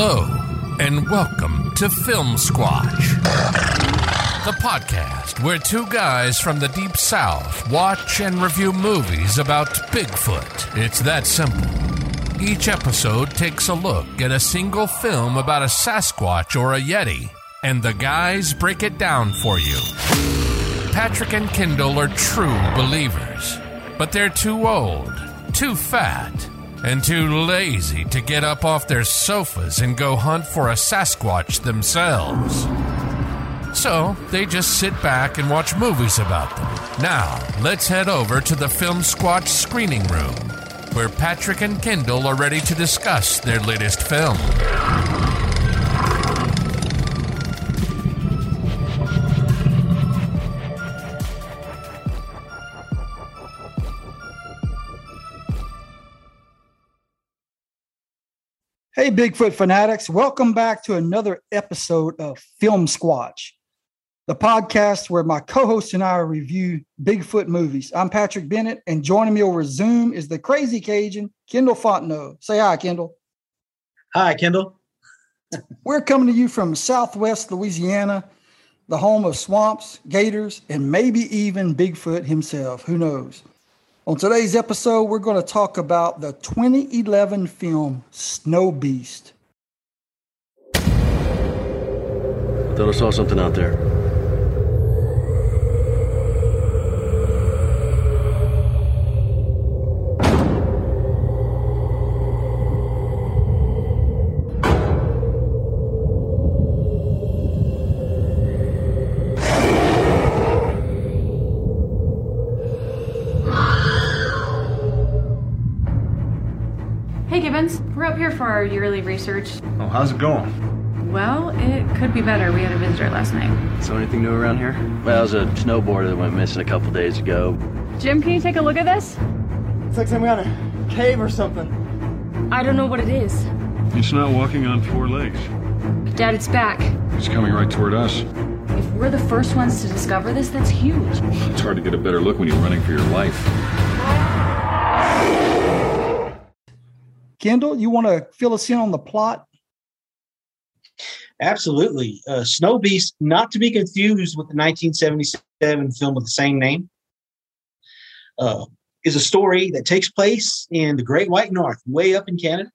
Hello, and welcome to Filmsquatch, the podcast where two guys from the Deep South watch and review movies about Bigfoot. It's that simple. Each episode takes a look at a single film about a Sasquatch or a Yeti, and the guys break it down for you. Patrick and Kendall are true believers, but they're too old, too fat, and too lazy to get up off their sofas and go hunt for a Sasquatch themselves. So they just sit back and watch movies about them. Now, let's head over to the Filmsquatch screening room, where Patrick and Kendall are ready to discuss their latest film. Hey, Bigfoot fanatics, welcome back to another episode of Filmsquatch, the podcast where my co host and I review Bigfoot movies. I'm Patrick Bennett, and joining me over Zoom is the crazy Cajun, Kendall Fontenot. Say hi, Kendall. Hi, Kendall. We're coming to you from Southwest Louisiana, the home of swamps, gators, and maybe even Bigfoot himself. Who knows? On today's episode, we're going to talk about the 2011 film Snow Beast. I thought I saw something out there. Here for our yearly research. Oh, how's it going? Well, it could be better. We had a visitor last night. So anything new around here? Well, there's a snowboarder that went missing a couple days ago. Jim, can you take a look at this? It's like something on a cave or something. I don't know what it is. It's not walking on four legs. Dad, it's back. It's coming right toward us. If we're the first ones to discover this, that's huge. It's hard to get a better look when you're running for your life. Kendall, you want to fill us in on the plot? Absolutely. Uh, Snow Beast, not to be confused with the 1977 film with the same name, uh, is a story that takes place in the Great White North, way up in Canada.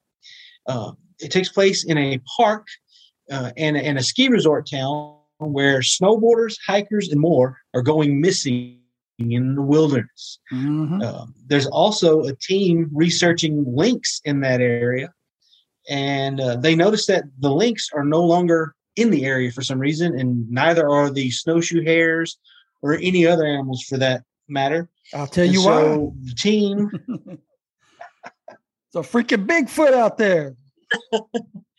Uh, it takes place in a park uh, and, and a ski resort town where snowboarders, hikers, and more are going missing in the wilderness. Mhm. Um, there's also a team researching lynx in that area, and uh, they notice that the lynx are no longer in the area for some reason, and neither are the snowshoe hares or any other animals for that matter. I'll tell And you so the team. It's a freaking Bigfoot out there.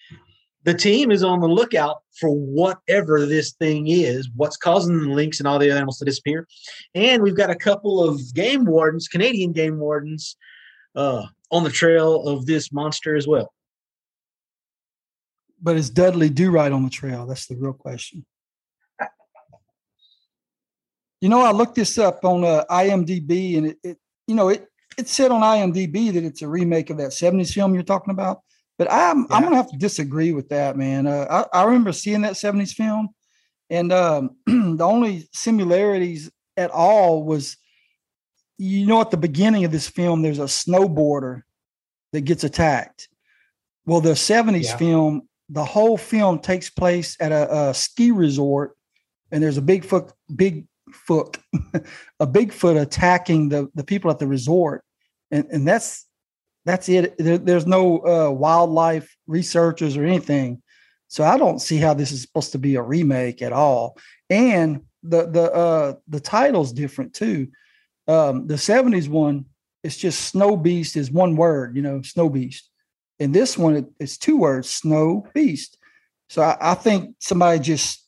the team is on the lookout for whatever this thing is, what's causing the lynx and all the other animals to disappear. And we've got a couple of game wardens, Canadian game wardens, uh, on the trail of this monster as well. But is Dudley Do Right on the trail? That's the real question. You know, I looked this up on uh, IMDb, and it, it, you know, it it said on IMDb that it's a remake of that '70s film you're talking about. But I'm I'm gonna have to disagree with that, man. Uh, I I remember seeing that '70s film, and um, the only similarities at all was, you know, at the beginning of this film, there's a snowboarder that gets attacked. Well, the '70s Yeah. film, the whole film takes place at a, a ski resort, and there's a Bigfoot, Bigfoot, a Bigfoot attacking the the people at the resort, and and that's that's it. There, there's no uh, wildlife researchers or anything, so I don't see how this is supposed to be a remake at all. And the the uh, the title's different too. Um, the '70s one, it's just Snow Beast is one word, you know, Snow Beast. And this one, it, it's two words, Snow Beast. So I, I think somebody just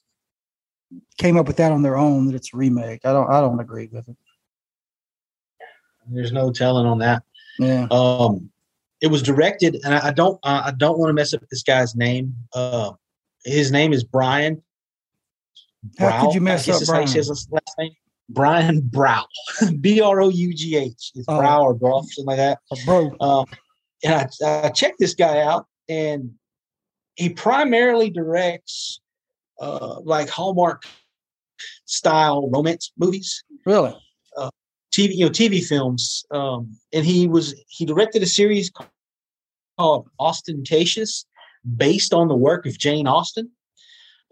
came up with that on their own that it's a remake. I don't I don't agree with it. There's no telling on that. Yeah. Um, it was directed, and I, I don't, uh, I don't want to mess up this guy's name. Uh, his name is Brian. How could you mess up is how you say Brian? his last name. Brian Brough, B R O U G H. It's Oh. Brow or Brow, something like that. Bro, Um, and I, I checked this guy out, and he primarily directs uh, like Hallmark style romance movies. Really? TV, you know, TV films. Um, and he was he directed a series called Austentatious, based on the work of Jane Austen.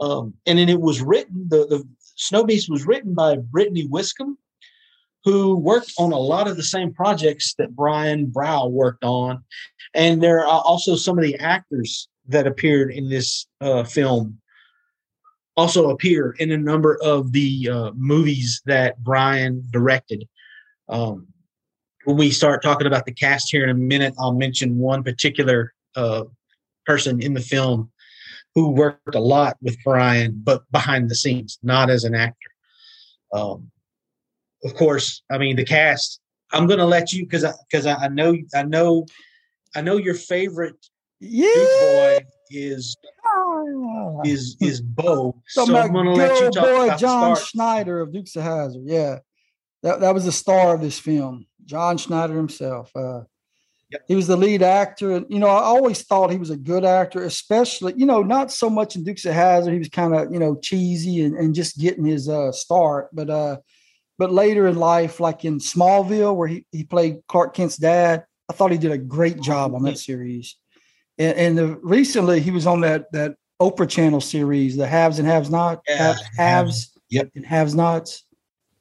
Um, and then it was written. The the Snow Beast was written by Brittany Wiscombe, who worked on a lot of the same projects that Brian Brough worked on. And there are also some of the actors that appeared in this uh, film also appear in a number of the uh, movies that Brian directed. Um, when we start talking about the cast here in a minute, I'll mention one particular uh, person in the film who worked a lot with Brian, but behind the scenes, not as an actor. Um, of course, I mean the cast. I'm going to let you because because I, I, know I know I know your favorite Yeah. Boy is is is Bo. So, So I'm going to let you talk boy about John. Schneider of Dukes of Hazzard. Yeah, that that was the star of this film. John Schneider himself. Uh, Yep. He was the lead actor, and you know I always thought he was a good actor, especially you know not so much in Dukes of Hazzard. He was kind of you know cheesy and, and just getting his uh, start, but uh, but later in life, like in Smallville, where he, he played Clark Kent's dad, I thought he did a great job on that series. And, and the, recently, he was on that that Oprah Channel series, the Haves and Haves Not, Yeah, have, Haves Yep. and Haves Nots,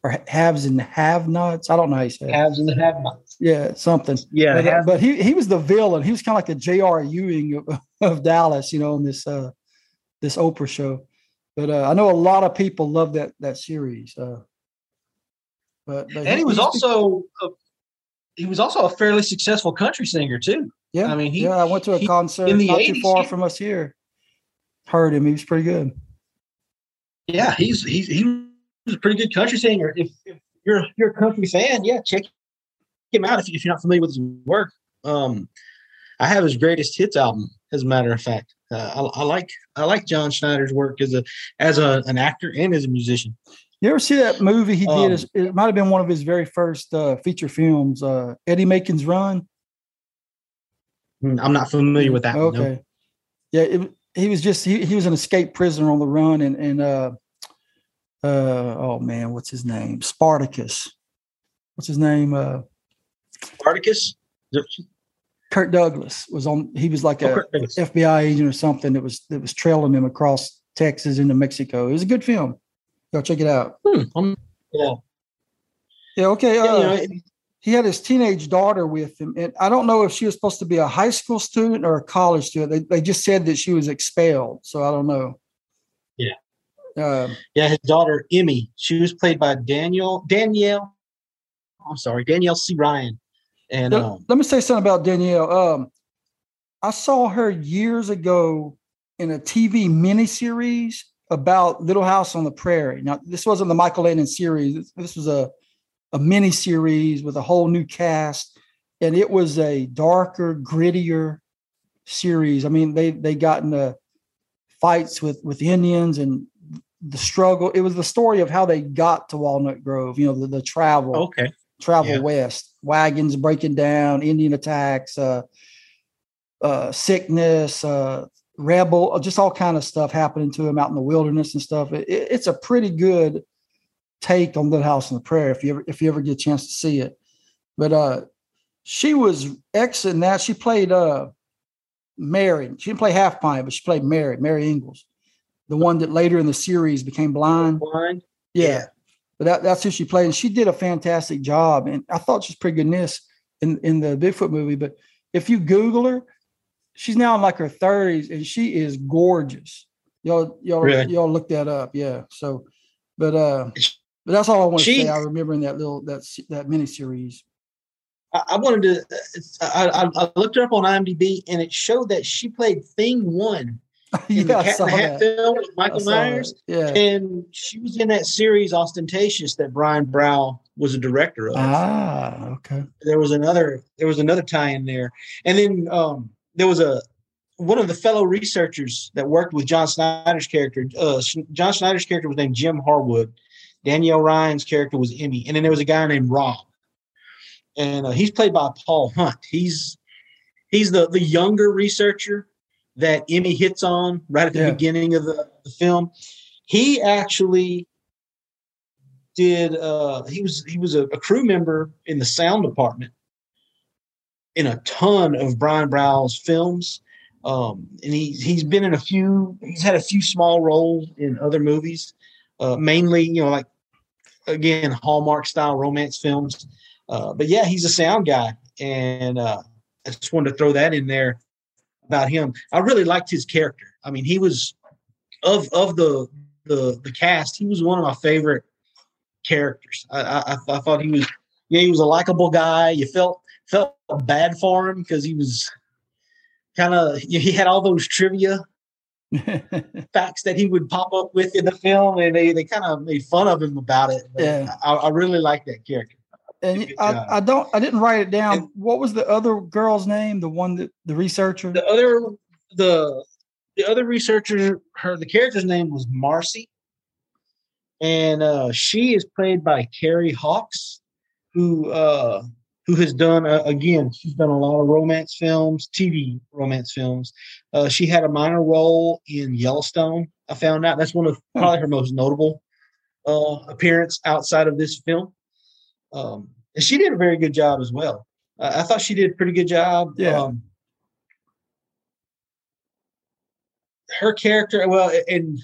or Haves and Have Nots. I don't know how you say it. Haves and the have-nots. Yeah, something. Yeah, But, uh, but he he was the villain. He was kind of like the J.R. Ewing of, of Dallas, you know, in this uh this Oprah show. But uh, I know a lot of people love that that series. Uh, but, but and he was also a, he was also a fairly successful country singer too. yeah. I mean, he- yeah, I went to a he- concert in the not too 80s, far he- from us here. Heard him. He was pretty good. Yeah, he's he's he a pretty good country singer. If, if you're you're a country fan, yeah, check him out if, if you're not familiar with his work. Um, I have his greatest hits album, as a matter of fact. Uh, I, I like I like John Schneider's work as a as a, an actor and as a musician. You ever see that movie he Um, did? It might have been one of his very first uh, feature films, uh, Eddie Macon's Run. Hmm, I'm not familiar with that. one, Okay. no. Yeah, it, he was just he, he was an escaped prisoner on the run and and uh oh man, what's his name? Spartacus. What's his name? Uh Spartacus. Kirk Douglas was on he was like Oh, a FBI agent or something that was that was trailing him across Texas into Mexico. It was a good film. Go check it out. Hmm, yeah, Yeah, okay. yeah, Uh, you know, he had his teenage daughter with him, and I don't know if she was supposed to be a high school student or a college student. They, they just said that she was expelled, so I don't know. Yeah. Um, yeah. His daughter Emmy. She was played by Daniel Danielle. I'm sorry, Danielle C. Ryan. And let, um, let me say something about Danielle. Um, I saw her years ago in a TV miniseries about Little House on the Prairie. Now, this wasn't the Michael Landon series. This, was a a mini series with a whole new cast, and it was a darker, grittier series. I mean, they they got into fights with with Indians and the struggle. It was the story of how they got to Walnut Grove. You know, the, the travel okay. travel Yeah. west, wagons breaking down, Indian attacks, uh, uh, sickness, uh, rebel, just all kind of stuff happening to him out in the wilderness and stuff. It, it- it's a pretty good take on Little House on the Prairie if you ever if you ever get a chance to see it. But uh, she was excellent in that. She played uh, Mary. She didn't play Half Pint, but she played Mary, Mary Ingalls, the one that later in the series became blind. Blind. Yeah. Yeah. But that, that's who she played. And she did a fantastic job. And I thought she was pretty good in this in, in the Bigfoot movie. But if you Google her, she's now in like her 30s and she is gorgeous. Y'all, y'all, Really? y'all look that up. Yeah. So, but uh but that's all I want to She- say. I remember in that little that that mini series. I, I wanted to. I, I, I looked her up on IMDb, and it showed that she played Thing One in yeah, the Cat in the Hat that. film with Michael. Myers, Yeah. and she was in that series Austentatious that Brian Brough was a director of. Ah, okay. There was another. There was another tie in there, and then um, there was a one of the fellow researchers that worked with John Schneider's character. Uh, John Schneider's character was named Jim Harwood. Danielle Ryan's character was Emmy, and then there was a guy named Rob, and uh, he's played by Paul Hunt. He's he's the the younger researcher, that Emmy hits on right at the Yeah. beginning of the, the film. He actually did. Uh, he was he was a, a crew member in the sound department in a ton of Brian Brough's films. Um, and he he's been in a few. He's had a few small roles in other movies, uh, mainly you know like again Hallmark style romance films. Uh, but yeah, he's a sound guy, and uh, I just wanted to throw that in there about him. I really liked his character. I mean, he was of of the the the cast. He was one of my favorite characters. I I, I thought he was yeah he was a likable guy. You felt felt bad for him because he was kind of he had all those trivia facts that he would pop up with in the film, and they they kind of made fun of him about it. But Yeah. I, I really like that character. And I. I don't I didn't write it down. And- what was the other girl's name? The one that the researcher? The other the the other researcher, her the character's name was Marcy, and uh, she is played by Carrie Hawks, who uh, who has done uh, again. She's done a lot of romance films, TV romance films. Uh, she had a minor role in Yellowstone. I found out that's one of probably her most notable uh, appearance outside of this film. Um, and she did a very good job as well. I I thought she did a pretty good job. Yeah. Um, her character, well, and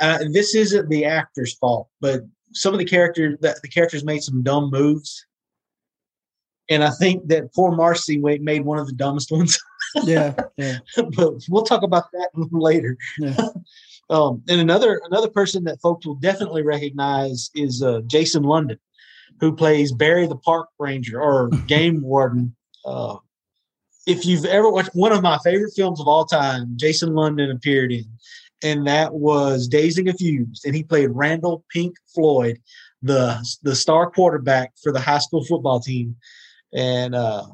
uh, this isn't the actor's fault, but some of the characters that the characters made some dumb moves, and I think that poor Marcy made one of the dumbest ones. yeah, yeah, but we'll talk about that later. yeah. Um, and another another person that folks will definitely recognize is uh, Jason London, who plays Barry the park ranger or game warden. Uh, if you've ever watched one of my favorite films of all time, Jason London appeared in, and that was Dazed and Confused, and he played Randall Pink Floyd, the the star quarterback for the high school football team. And uh,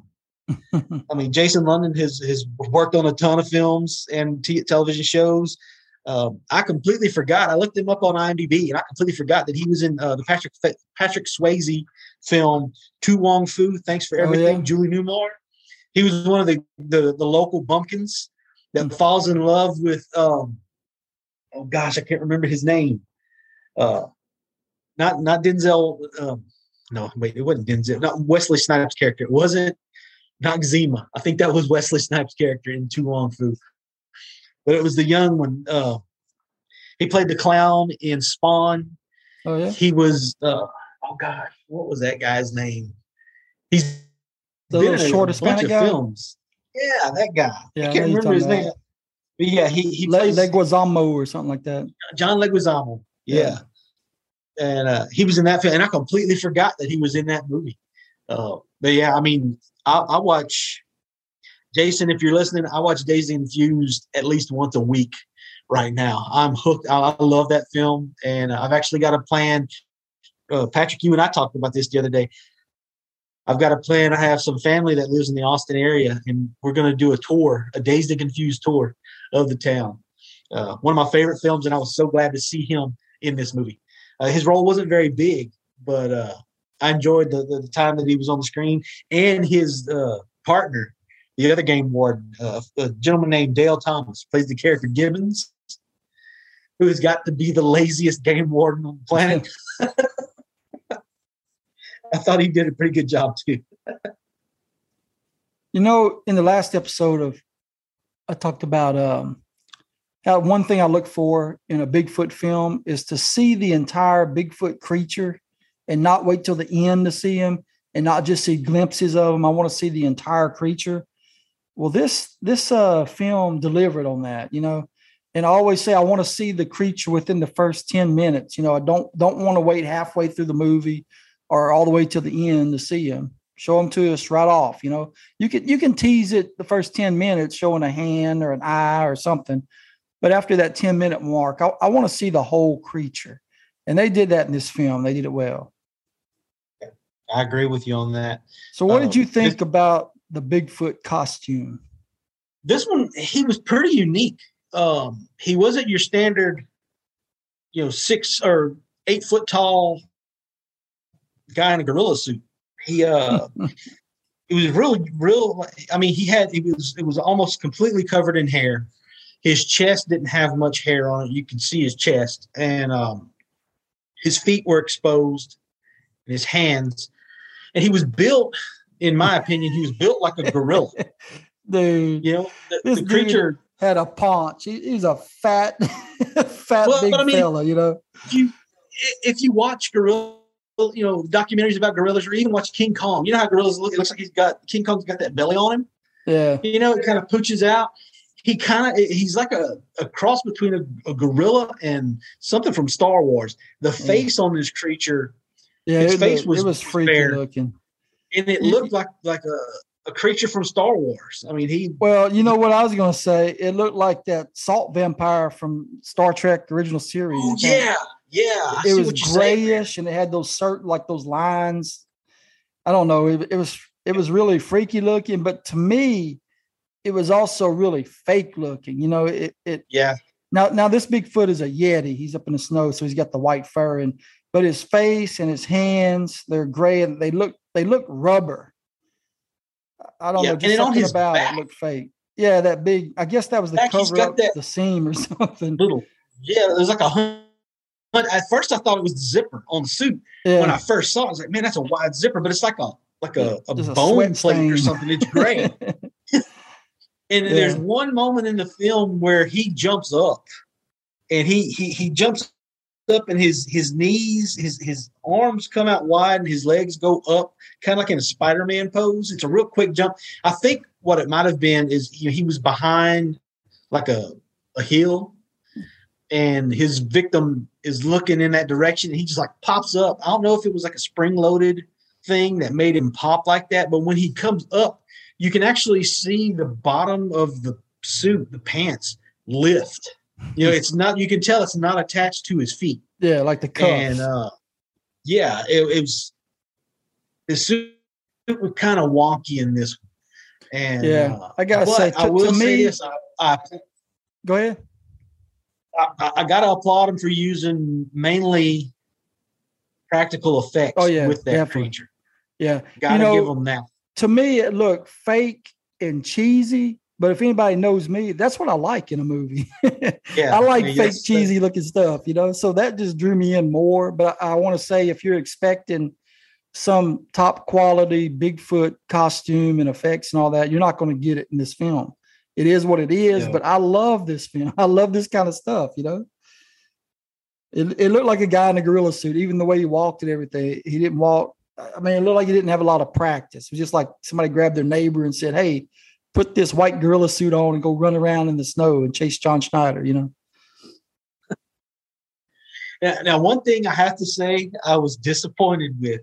I mean, Jason London has has worked on a ton of films and t- television shows. Um, I completely forgot. I looked him up on IMDb, and I completely forgot that he was in uh, the Patrick Patrick Swayze film "To Wong Foo." Thanks for Oh, everything, yeah. Julie Newmar. He was one of the the, the local bumpkins that Mm. falls in love with. Um, oh gosh, I can't remember his name. Uh, not not Denzel. Um, no, wait, it wasn't Denzel. Not Wesley Snipes' character. It wasn't not Zima. I think that was Wesley Snipes' character in To Wong Foo. But it was the young one. Uh, he played the clown in Spawn. Oh yeah. He was uh, oh gosh, what was that guy's name? He's The been little short Hispanic of guy? films. Yeah, that guy. Yeah, I I can't you're remember his name. But yeah, he he Le- plays Leguizamo or something like that. John Leguizamo. Yeah. And uh, he was in that film, and I completely forgot that he was in that movie. Uh, but yeah, I mean, I, I watch Jason. If you're listening, I watch Dazed and Confused at least once a week right now. I'm hooked. I, I love that film, and I've actually got a plan. Uh, Patrick, you and I talked about this the other day. I've got a plan. I have some family that lives in the Austin area, and we're going to do a tour, a Dazed and Confused tour of the town. Uh, one of my favorite films, and I was so glad to see him in this movie. Uh, his role wasn't very big, but uh, I enjoyed the, the, the time that he was on the screen and his uh, partner, the other game warden, uh, a gentleman named Dale Thomas, plays the character Gibbons, who has got to be the laziest game warden on the planet. I thought he did a pretty good job too. You know, in the last episode of, I talked about um, how one thing I look for in a Bigfoot film is to see the entire Bigfoot creature and not wait till the end to see him and not just see glimpses of him. I want to see the entire creature. Well, this this uh, film delivered on that, you know. And I always say I want to see the creature within the first ten minutes. You know, I don't don't want to wait halfway through the movie or all the way to the end to see him. Show him to us right off. You know, you can you can tease it the first 10 minutes showing a hand or an eye or something but after that 10 minute mark i, I want to see the whole creature and they did that in this film they did it well I agree with you on that. so what Uh, did you think this- about the bigfoot costume this one he was pretty unique. Um, he wasn't your standard, you know, six or eight foot tall guy in a gorilla suit. He uh it was really real. I mean, he had it was it was almost completely covered in hair. His chest didn't have much hair on it. You could see his chest, and um, his feet were exposed, and his hands, and he was built. In my opinion, he was built like a gorilla. Dude, You know, the, This the creature. had a paunch. He, he's a fat, fat Well, big I mean- fella, you know. If you if you watch gorilla, you know documentaries about gorillas, or even watch King Kong, you know how gorillas look. It looks like he's got King Kong's got that belly on him. Yeah, you know, it kind of pooches out. He kind of he's like a, a cross between a, a gorilla and something from Star Wars. The face on this creature, yeah. His it, face was it was freaky fair. looking. And it looked like like a, a creature from Star Wars. I mean, he Well, you know what I was going to say? It looked like that salt vampire from Star Trek original series. oh yeah, yeah. I it was you're saying. grayish and it had those certain like those lines. I don't know. It, it was it was really freaky looking, but to me, it was also really fake looking. You know, it it Yeah, now now this Bigfoot is a Yeti. He's up in the snow, so he's got the white fur and but his face and his hands, they're gray and they look they look rubber. I don't Yeah, know, and just on something his about back- it looked fake. Yeah, that big. I guess that was the Back, cover up that- the seam or something. little. Yeah, it was like a hun- But at first, I thought it was the zipper on the suit. Yeah. When I first saw it, I was like, "Man, that's a wide zipper," but it's like a like a, a Just a bone sweat plate or something. It's gray. And Yeah. there's one moment in the film where he jumps up, and he he he jumps up, and his his knees, his his arms come out wide, and his legs go up, kind of like in a Spider-Man pose. It's a real quick jump. I think what it might have been is know, he was behind like a a hill, and his victim is looking in that direction, and he just like pops up. I don't know if it was like a spring-loaded thing that made him pop like that, but when he comes up you can actually see the bottom of the suit, the pants lift. You know, it's not. You can tell it's not attached to his feet. yeah, like the cuffs. And uh, yeah, it, it was. The suit was kind of wonky in this. one. And Yeah, uh, I gotta say, I to- will to say me- this: I, I, Go ahead. I, I got to applaud him for using mainly practical effects Oh, yeah, with that definitely. creature. Yeah, Got to know- give him that. to me it looked fake and cheesy. But if anybody knows me, that's what I like in a movie. Yeah, I like mean, fake, cheesy looking stuff, you know. So that just drew me in more. But I, I want to say, if you're expecting some top quality Bigfoot costume and effects and all that, you're not going to get it in this film. It is what it is. Yeah. But I love this film. I love this kind of stuff, you know. It, it looked like a guy in a gorilla suit, even the way he walked and everything. He didn't walk. I mean, it looked like he didn't have a lot of practice. It was just like somebody grabbed their neighbor and said, "Hey, put this white gorilla suit on and go run around in the snow and chase John Schneider." You know. Now, now, one thing I have to say, I was disappointed with.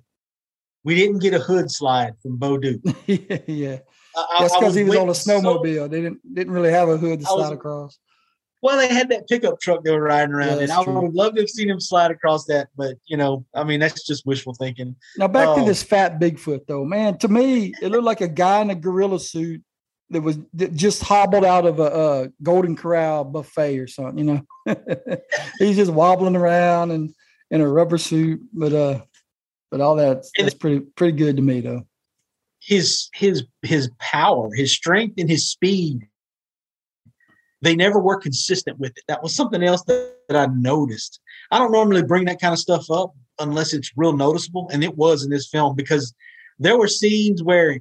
We didn't get a hood slide from Bo Duke. yeah, I- that's because he was on a waiting so- snowmobile. they didn't didn't really have a hood to I was- slide across. well, they had that pickup truck they were riding around, Yeah, I true. would love to have seen him slide across that. But you know, I mean, that's just wishful thinking. Now back to Oh. this fat Bigfoot though, man. To me, it looked like a guy in a gorilla suit that was that just hobbled out of a, uh Golden Corral buffet or something. You know, he's just wobbling around and in a rubber suit, but uh, but all that—that's pretty pretty good to me though. His his his power, his strength, and his speed. They never were consistent with it. That was something else that, that I noticed. I don't normally bring that kind of stuff up unless it's real noticeable, and it was in this film because there were scenes where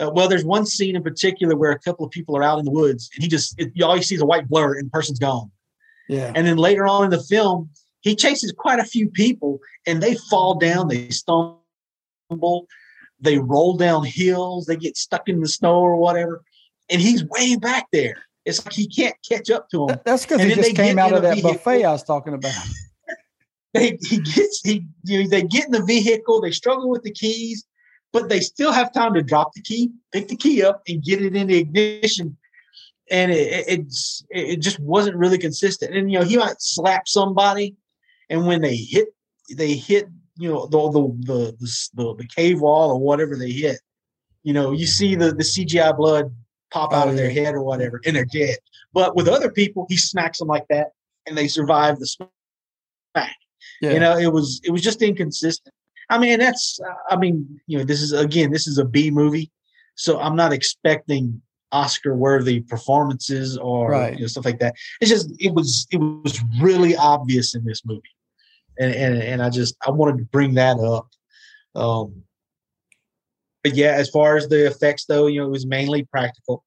uh, well, there's one scene in particular where a couple of people are out in the woods, and he just it, all you see is a white blur, and the person's gone. Yeah, And then later on in the film, he chases quite a few people, and they fall down, they stumble, they roll down hills, they get stuck in the snow or whatever, and he's way back there. It's like he can't catch up to them. That's because he just they came out of that vehicle. buffet I was talking about. they he gets he you know, they get in the vehicle, they struggle with the keys, but they still have time to drop the key, pick the key up, and get it in the ignition. And it, it it just wasn't really consistent. And you know, he might slap somebody, and when they hit they hit, you know, the the the the, the, the cave wall or whatever they hit, you know, you see the the CGI blood pop out Oh, of their head or whatever, and they're dead. But with other people, he smacks them like that, and they survive the smack. Yeah. You know, it was it was just inconsistent. I mean, that's I mean, you know, this is again, this is a B movie. so I'm not expecting Oscar worthy performances or Right. you know, stuff like that. It's just it was it was really obvious in this movie, and and and I just I wanted to bring that up. Um, but yeah, as far as the effects though, you know, it was mainly practical.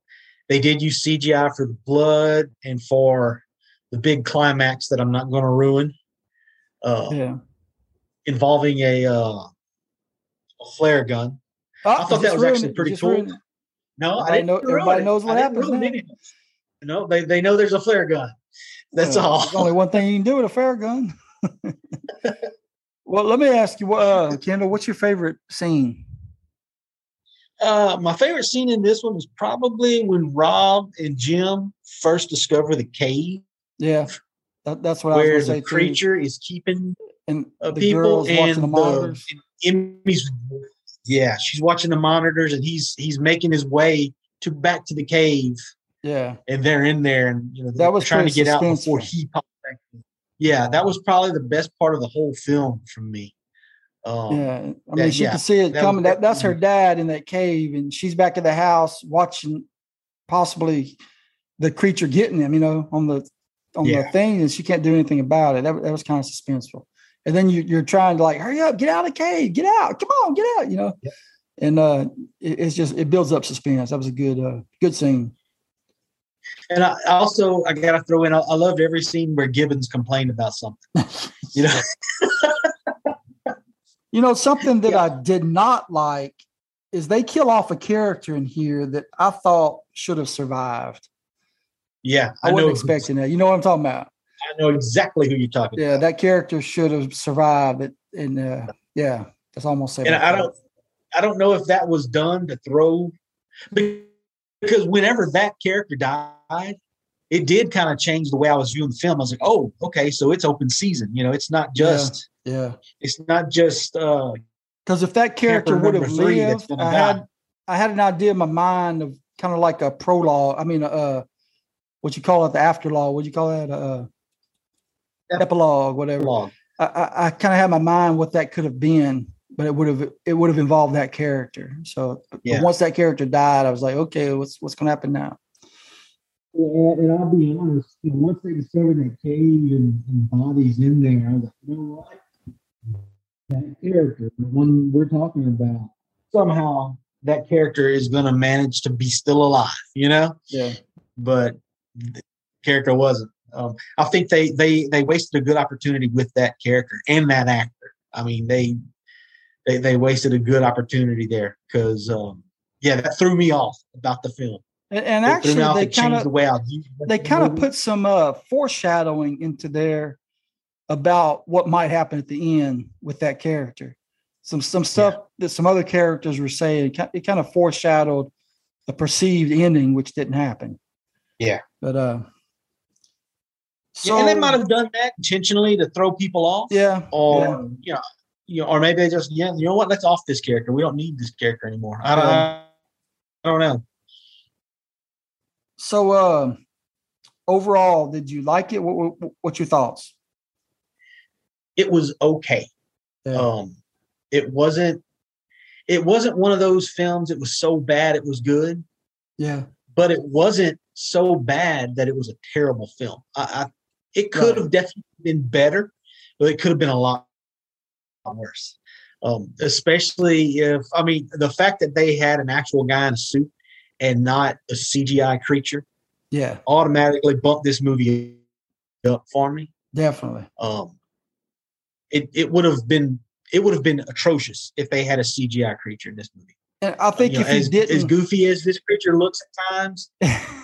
They did use CGI for the blood and for the big climax that I'm not going to ruin, uh, Yeah. Involving a, uh, a flare gun. Oh, I thought that was ruined actually pretty cool. ruined. No, I didn't. know- everybody it. knows what I didn't happens ruin now. No, they, they know there's a flare gun. That's all. There's only one thing you can do with a flare gun. well, let me ask you, uh, Kendall, what's your favorite scene? Uh, my favorite scene in this one was probably when Rob and Jim first discover the cave Yeah, that, that's what I was the going to say. too. creature is keeping and uh, the people and the the- monitors. and Emmy's yeah, she's watching the monitors and he's he's making his way to back to the cave yeah, and they're in there and you know That they're was trying to get out before he pops back. in. Yeah, that was probably the best part of the whole film for me. Um, yeah. I mean, that- she yeah, can see it that was coming. That, that's her dad in that cave, and she's back at the house watching possibly the creature getting him. You know, on the on the thing, and she can't do anything about it. That, that was kind of suspenseful. And then you, you're trying to like, hurry up, get out of the cave, get out, come on, get out. You know, Yeah. and uh, it, it's just it builds up suspense. That was a good uh, good scene. And I also I gotta throw in I, I loved every scene where Gibbons complained about something. You know, You know, something that I did not like is they kill off a character in here that I thought should have survived. yeah, I, I, wasn't expecting that. You know what I'm talking about? I know exactly who you're talking Yeah, about. that character should have survived it. And uh, yeah, that's almost and I don't I don't know if that was done to throw because whenever that character died, it did kind of change the way I was viewing the film. I was like, oh, okay, so it's open season. You know, it's not just Yeah, it's not just uh because if that character would have number three that's lived, I die. had I had an idea in my mind of kind of like a prologue. I mean, uh, what you call it, the afterlaw. What you call that? Uh, epilogue, whatever. long. I, I, I kind of had my mind what that could have been, but it would have it would have involved that character. So Yeah. once that character died, I was like, okay, what's what's going to happen now? And, and I'll be honest, you know, once they discovered that cave and, and bodies in there, I was like, you know what? That character, the one we're talking about, somehow that character is going to manage to be still alive, you know? Yeah, But the character wasn't. Um, I think they they they wasted a good opportunity with that character and that actor. I mean, they they they wasted a good opportunity there because um, yeah, that threw me off about the film. and, and actually they kind the of way I they the kind of put some uh, foreshadowing into there about what might happen at the end with that character. Some some stuff that some other characters were saying. It It kind of foreshadowed a perceived ending, which didn't happen. Yeah. but uh, Yeah, and they might have done that intentionally to throw people off, yeah, or yeah. you know, you know, or maybe they just yeah, you know what? Let's off this character. We don't need this character anymore. I don't, Yeah. I don't know. So, uh, overall, did you like it? What, what, what's your thoughts? It was okay. Yeah. Um, it wasn't. It wasn't one of those films. It was so bad it was good, yeah, but it wasn't so bad that it was a terrible film. I, I it could Right. have definitely been better, but it could have been a lot worse. Um, especially if I mean the fact that they had an actual guy in a suit and not a CGI creature yeah, automatically bumped this movie up for me. definitely. Um, it it would have been it would have been atrocious if they had a CGI creature in this movie. And I think know, if he as, didn't, as goofy as this creature looks at times,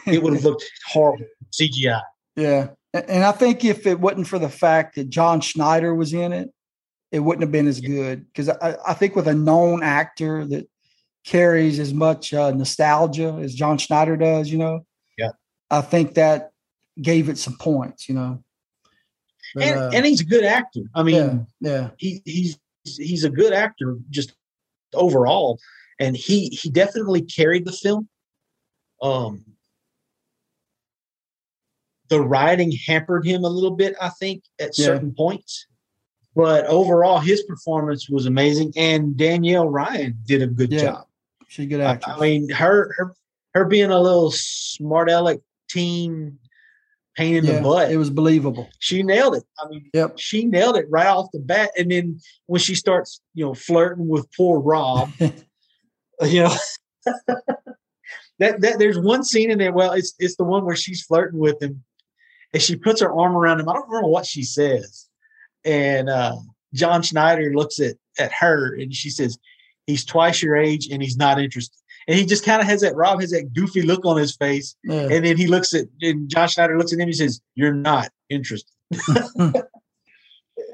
it would have looked horrible CGI. Yeah. And I think if it wasn't for the fact that John Schneider was in it, it wouldn't have been as good. Because I, I think with a known actor that carries as much uh, nostalgia as John Schneider does, you know, Yeah. I think that gave it some points, you know. But, And, uh, and he's a good actor. I mean, yeah, yeah, he, he's he's a good actor just overall, and he he definitely carried the film. Um, the writing hampered him a little bit, I think, at Yeah. certain points. But overall, his performance was amazing, and Danielle Ryan did a good Yeah. job. She's a good I, actress. I mean, her her her being a little smart aleck teen pain in yeah, the butt. it was believable. she nailed it. I mean, Yep. she nailed it right off the bat. And then when she starts, you know, flirting with poor Rob, you know, that, that there's one scene in there. Well, it's it's the one where she's flirting with him, and she puts her arm around him. I don't remember what she says, and uh, John Schneider looks at at her, and she says, "He's twice your age, and he's not interested." And he just kind of has that Rob has that goofy look on his face, Yeah. and then he looks at and John Schneider looks at him. and He says, "You're not interested."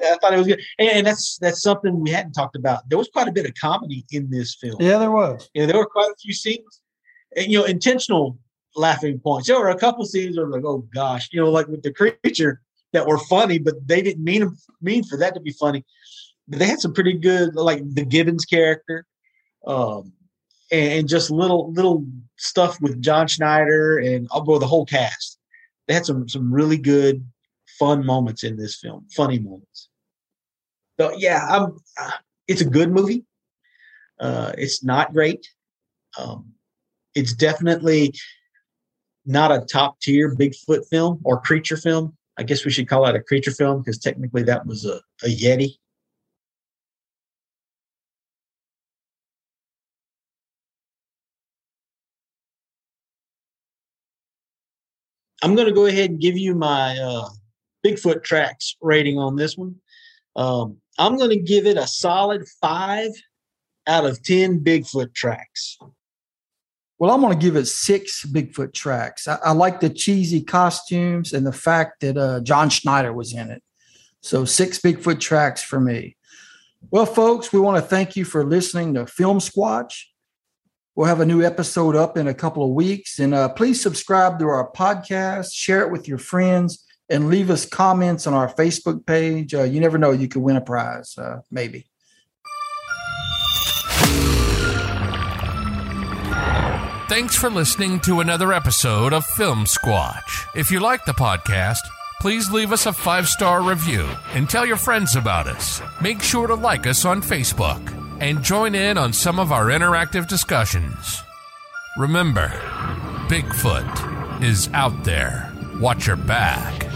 I thought it was good, and, and that's that's something we hadn't talked about. There was quite a bit of comedy in this film. yeah, there was. Yeah, there were quite a few scenes, and you know, intentional laughing points. There were a couple scenes where like, oh gosh, you know, like with the creature that were funny, but they didn't mean mean for that to be funny. But they had some pretty good, like the Gibbons character, um, and, and just little little stuff with John Schneider and I'll go the whole cast. They had some some really good, fun moments in this film, funny moments. So yeah, I'm. Uh, it's a good movie. Uh, it's not great. Um, it's definitely not a top tier Bigfoot film or creature film. I guess we should call it a creature film because technically that was a, a Yeti. I'm going to go ahead and give you my uh, Bigfoot tracks rating on this one. Um, I'm going to give it a solid five out of 10 Bigfoot tracks. Well, I'm going to give it six Bigfoot tracks. I, I like the cheesy costumes and the fact that uh, John Schneider was in it. So, six Bigfoot tracks for me. Well, folks, we want to thank you for listening to Filmsquatch. We'll have a new episode up in a couple of weeks. And uh, please subscribe to our podcast, share it with your friends, and leave us comments on our Facebook page. Uh, you never know, you could win a prize, uh, maybe. Thanks for listening to another episode of Filmsquatch. If you like the podcast, please leave us a five star review and tell your friends about us. Make sure to like us on Facebook and join in on some of our interactive discussions. Remember, Bigfoot is out there. Watch your back.